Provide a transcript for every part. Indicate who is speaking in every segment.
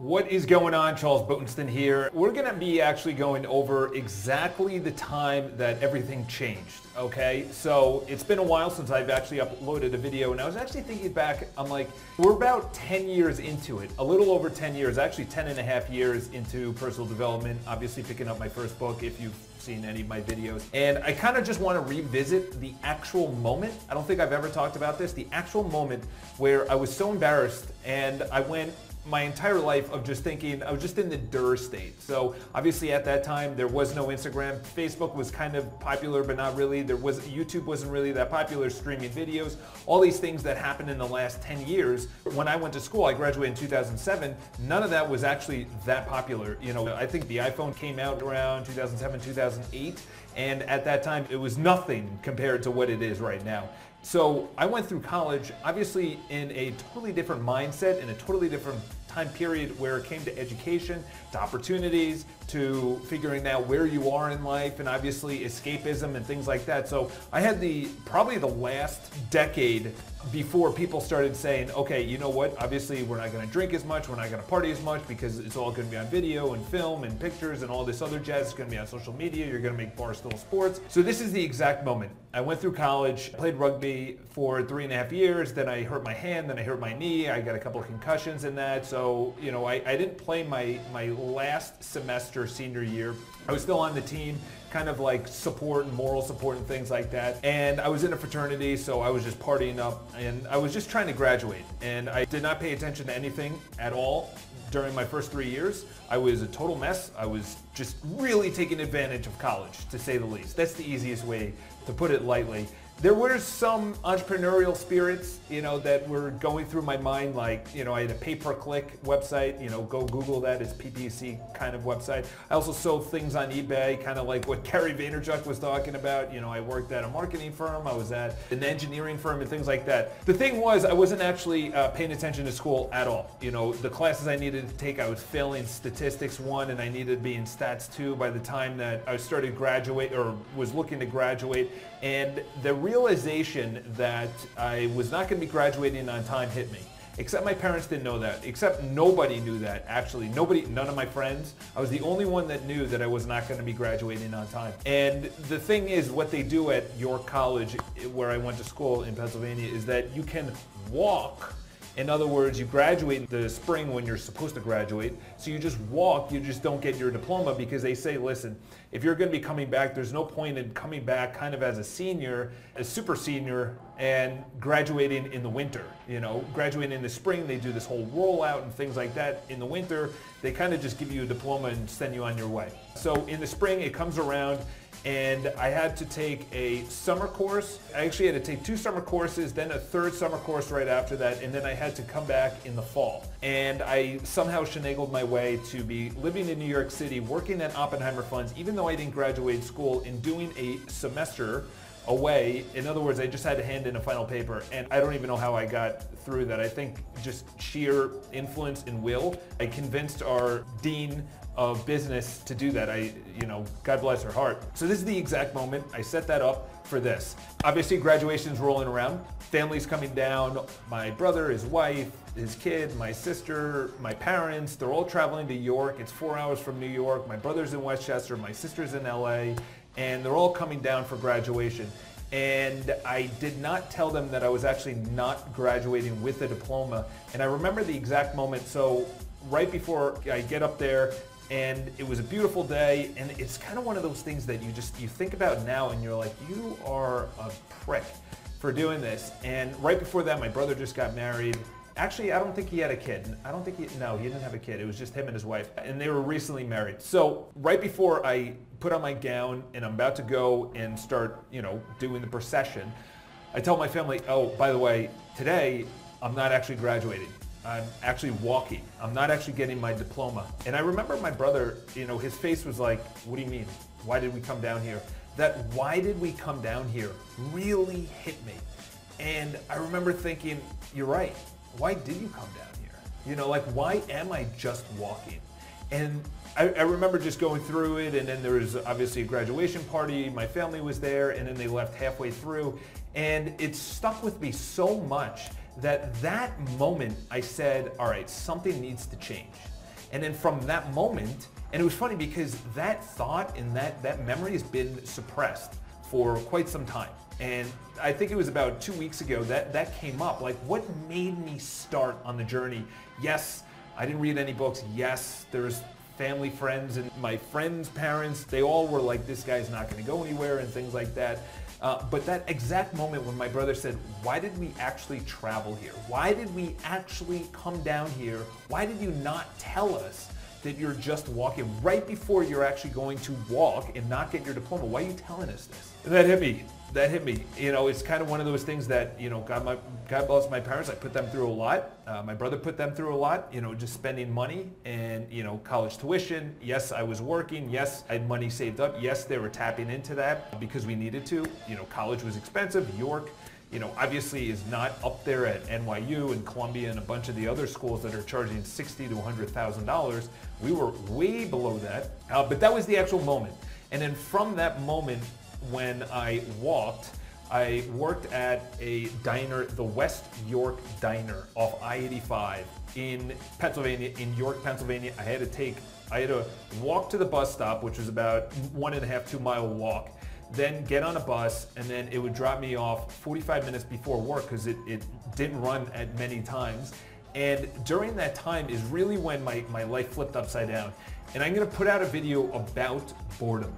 Speaker 1: What is going on? Charles Botensten here. We're going to be actually going over exactly the time that everything changed, okay? So it's been a while since I've actually uploaded a video and I was actually thinking back, I'm like, we're about 10 years into it, a little over 10 years, actually 10 and a half years into personal development, obviously picking up my first book if you've seen any of my videos. And I kind of just want to revisit the actual moment. I don't think I've ever talked about this, the actual moment where I was so embarrassed and I went my entire life of just thinking, I was just in the DER state. So obviously at that time, there was no Instagram. Facebook was kind of popular, but not really. There was, YouTube wasn't really that popular, streaming videos. All these things that happened in the last 10 years. When I went to school, I graduated in 2007, none of that was actually that popular. You know, I think the iPhone came out around 2007, 2008. And at that time, it was nothing compared to what it is right now. So I went through college, obviously in a totally different mindset, in a totally different time period where it came to education, to opportunities, to figuring out where you are in life, and obviously escapism and things like that. So I had the probably the last decade before people started saying, okay, you know what? Obviously, we're not going to drink as much, we're not going to party as much because it's all going to be on video and film and pictures and all this other jazz. It's going to be on social media. You're going to make Barstool Sports. So this is the exact moment. I went through college, played rugby for three and a half years. Then I hurt my hand. Then I hurt my knee. I got a couple of concussions in that. So you know, I, I didn't play my my last semester senior year. I was still on the team kind of like support and moral support and things like that. And I was in a fraternity, so I was just partying up and I was just trying to graduate. And I did not pay attention to anything at all during my first three years. I was a total mess. I was just really taking advantage of college, to say the least. That's the easiest way to put it lightly there were some entrepreneurial spirits, you know, that were going through my mind. Like, you know, I had a pay-per-click website. You know, go Google that. It's PPC kind of website. I also sold things on eBay, kind of like what Gary Vaynerchuk was talking about. You know, I worked at a marketing firm. I was at an engineering firm and things like that. The thing was, I wasn't actually uh, paying attention to school at all. You know, the classes I needed to take, I was failing statistics one, and I needed to be in stats two by the time that I started graduate or was looking to graduate. And the realization that I was not going to be graduating on time hit me. Except my parents didn't know that. Except nobody knew that, actually. Nobody, none of my friends. I was the only one that knew that I was not going to be graduating on time. And the thing is, what they do at York College, where I went to school in Pennsylvania, is that you can walk in other words, you graduate in the spring when you're supposed to graduate, so you just walk, you just don't get your diploma because they say, listen, if you're going to be coming back, there's no point in coming back kind of as a senior, a super senior, and graduating in the winter. You know, graduating in the spring, they do this whole rollout and things like that. In the winter, they kind of just give you a diploma and send you on your way. So in the spring, it comes around, and I had to take a summer course. I actually had to take two summer courses, then a third summer course right after that, and then I had to come back in the fall. And I somehow finagled my way to be living in New York City, working at Oppenheimer Funds, even though I didn't graduate school, and doing a semester away. In other words, I just had to hand in a final paper, and I don't even know how I got through that. I think just sheer influence and will. I convinced our dean of business to do that. I, you know, God bless her heart. So this is the exact moment. I set that up for this. Obviously, graduation's rolling around. Family's coming down. My brother, his wife, his kid, my sister, my parents, they're all traveling to York. It's four hours from New York. My brother's in Westchester. My sister's in LA. And they're all coming down for graduation and I did not tell them that I was actually not graduating with a diploma. And I remember the exact moment. So right before I get up there, and it was a beautiful day and it's kind of one of those things that you just you think about now and you're like you are a prick for doing this and right before that my brother just got married actually i don't think he had a kid i don't think he no he didn't have a kid it was just him and his wife and they were recently married so right before i put on my gown and i'm about to go and start you know doing the procession i tell my family oh by the way today i'm not actually graduating I'm actually walking. I'm not actually getting my diploma. And I remember my brother, you know, his face was like, what do you mean? Why did we come down here? That why did we come down here really hit me. And I remember thinking, you're right. Why did you come down here? You know, like, why am I just walking? And I, I, remember just going through it, and then there was obviously a graduation party. My family was there, and then they left halfway through. And it stuck with me so much that that moment I said, all right, something needs to change. And then from that moment, and it was funny because that thought and that, that memory has been suppressed for quite some time. And I think it was about two weeks ago that that came up. Like what made me start on the journey? Yes, I didn't read any books. Yes, there's family friends and my friends' parents, they all were like, this guy's not going to go anywhere and things like that. Uh, but that exact moment when my brother said, why did we actually travel here? Why did we actually come down here? Why did you not tell us that you're just walking right before you're actually going to walk and not get your diploma? Why are you telling us this? That hit me that hit me. You know, it's kind of one of those things that, you know, God, my, God bless my parents. I put them through a lot. Uh, my brother put them through a lot, you know, just spending money and, you know, college tuition. Yes, I was working. Yes, I had money saved up. Yes, they were tapping into that because we needed to. You know, college was expensive. York, you know, obviously is not up there at NYU and Columbia and a bunch of the other schools that are charging sixty to $100,000. We were way below that. Uh, but that was the actual moment. And then from that moment, when I walked, I worked at a diner, the West York Diner off I-85 in Pennsylvania, in York, Pennsylvania. I had to take, I had to walk to the bus stop, which was about one and a half, two mile walk, then get on a bus, and then it would drop me off 45 minutes before work because it, it didn't run at many times. And during that time is really when my, my life flipped upside down. And I'm gonna put out a video about boredom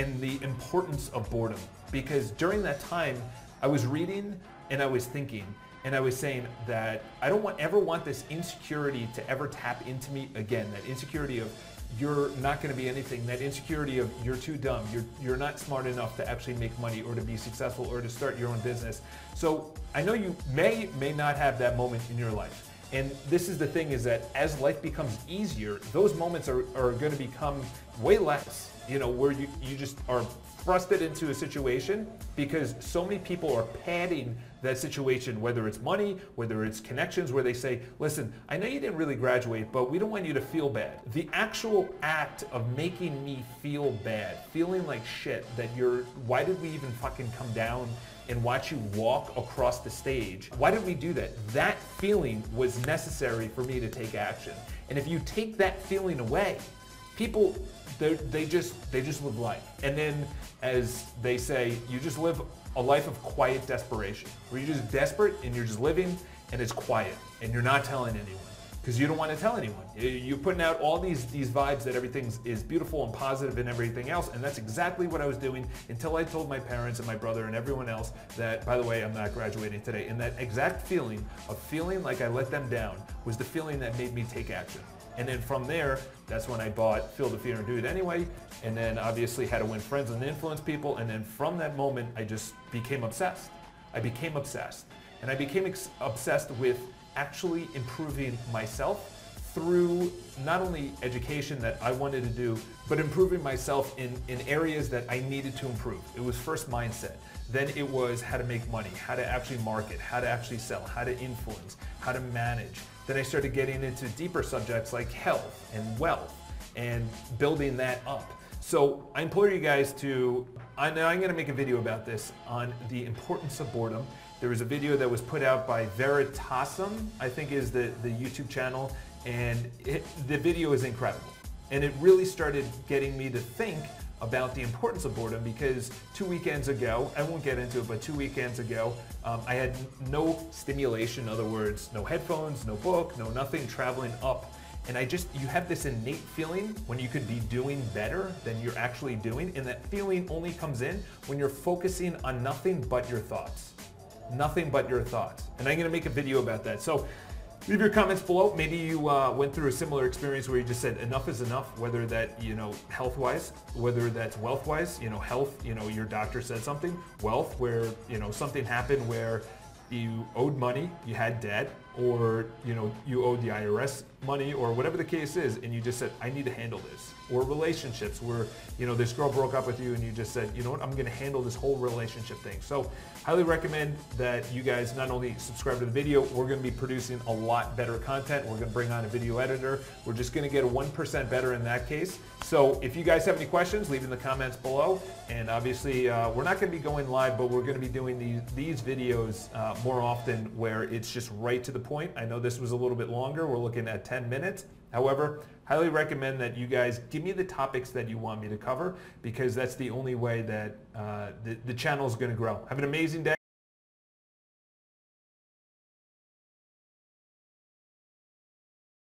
Speaker 1: and the importance of boredom. Because during that time, I was reading and I was thinking, and I was saying that I don't want, ever want this insecurity to ever tap into me again. That insecurity of you're not going to be anything. That insecurity of you're too dumb. You're you're not smart enough to actually make money or to be successful or to start your own business. So I know you may may not have that moment in your life. And this is the thing is that as life becomes easier, those moments are, are going to become way less you know, where you, you just are thrusted into a situation because so many people are padding that situation, whether it's money, whether it's connections, where they say, listen, I know you didn't really graduate, but we don't want you to feel bad. The actual act of making me feel bad, feeling like shit, that you're, why did we even fucking come down and watch you walk across the stage? Why did we do that? That feeling was necessary for me to take action. And if you take that feeling away, people they just they just live life. And then, as they say, you just live a life of quiet desperation, where you're just desperate and you're just living, and it's quiet, and you're not telling anyone because you don't want to tell anyone. You're putting out all these these vibes that everything is beautiful and positive and everything else, and that's exactly what I was doing until I told my parents and my brother and everyone else that, by the way, I'm not graduating today. And that exact feeling of feeling like I let them down was the feeling that made me take action. And then from there, that's when I bought Feel the Fear and Do It Anyway. And then obviously How to Win Friends and Influence People. And then from that moment, I just became obsessed. I became obsessed. And I became obsessed with actually improving myself through not only education that I wanted to do, but improving myself in, in areas that I needed to improve. It was first mindset. Then it was how to make money, how to actually market, how to actually sell, how to influence, how to manage. Then I started getting into deeper subjects like health and wealth and building that up. So I implore you guys to, I know I'm going to make a video about this on the importance of boredom. There was a video that was put out by Veritasium, I think is the, the YouTube channel, and it, the video is incredible. And it really started getting me to think about the importance of boredom because two weekends ago, I won't get into it, but two weekends ago, um, I had no stimulation, in other words, no headphones, no book, no nothing traveling up. And I just, you have this innate feeling when you could be doing better than you're actually doing. And that feeling only comes in when you're focusing on nothing but your thoughts. Nothing but your thoughts. And I'm gonna make a video about that. So Leave your comments below. Maybe you uh, went through a similar experience where you just said enough is enough, whether that, you know, health-wise, whether that's wealth-wise, you know, health, you know, your doctor said something, wealth, where, you know, something happened where you owed money, you had debt, or, you know, you owed the IRS money or whatever the case is, and you just said, I need to handle this. Or relationships where, you know, this girl broke up with you and you just said, you know what, I'm gonna handle this whole relationship thing. So highly recommend that you guys not only subscribe to the video, we're gonna be producing a lot better content. We're gonna bring on a video editor. We're just gonna get a 1% better in that case. So if you guys have any questions, leave in the comments below. And obviously, uh, we're not gonna be going live, but we're gonna be doing these, these videos uh, more often where it's just right to the point. I know this was a little bit longer. We're looking at 10 minutes. However, highly recommend that you guys give me the topics that you want me to cover because that's the only way that uh, the, the channel is going to grow. Have an amazing day.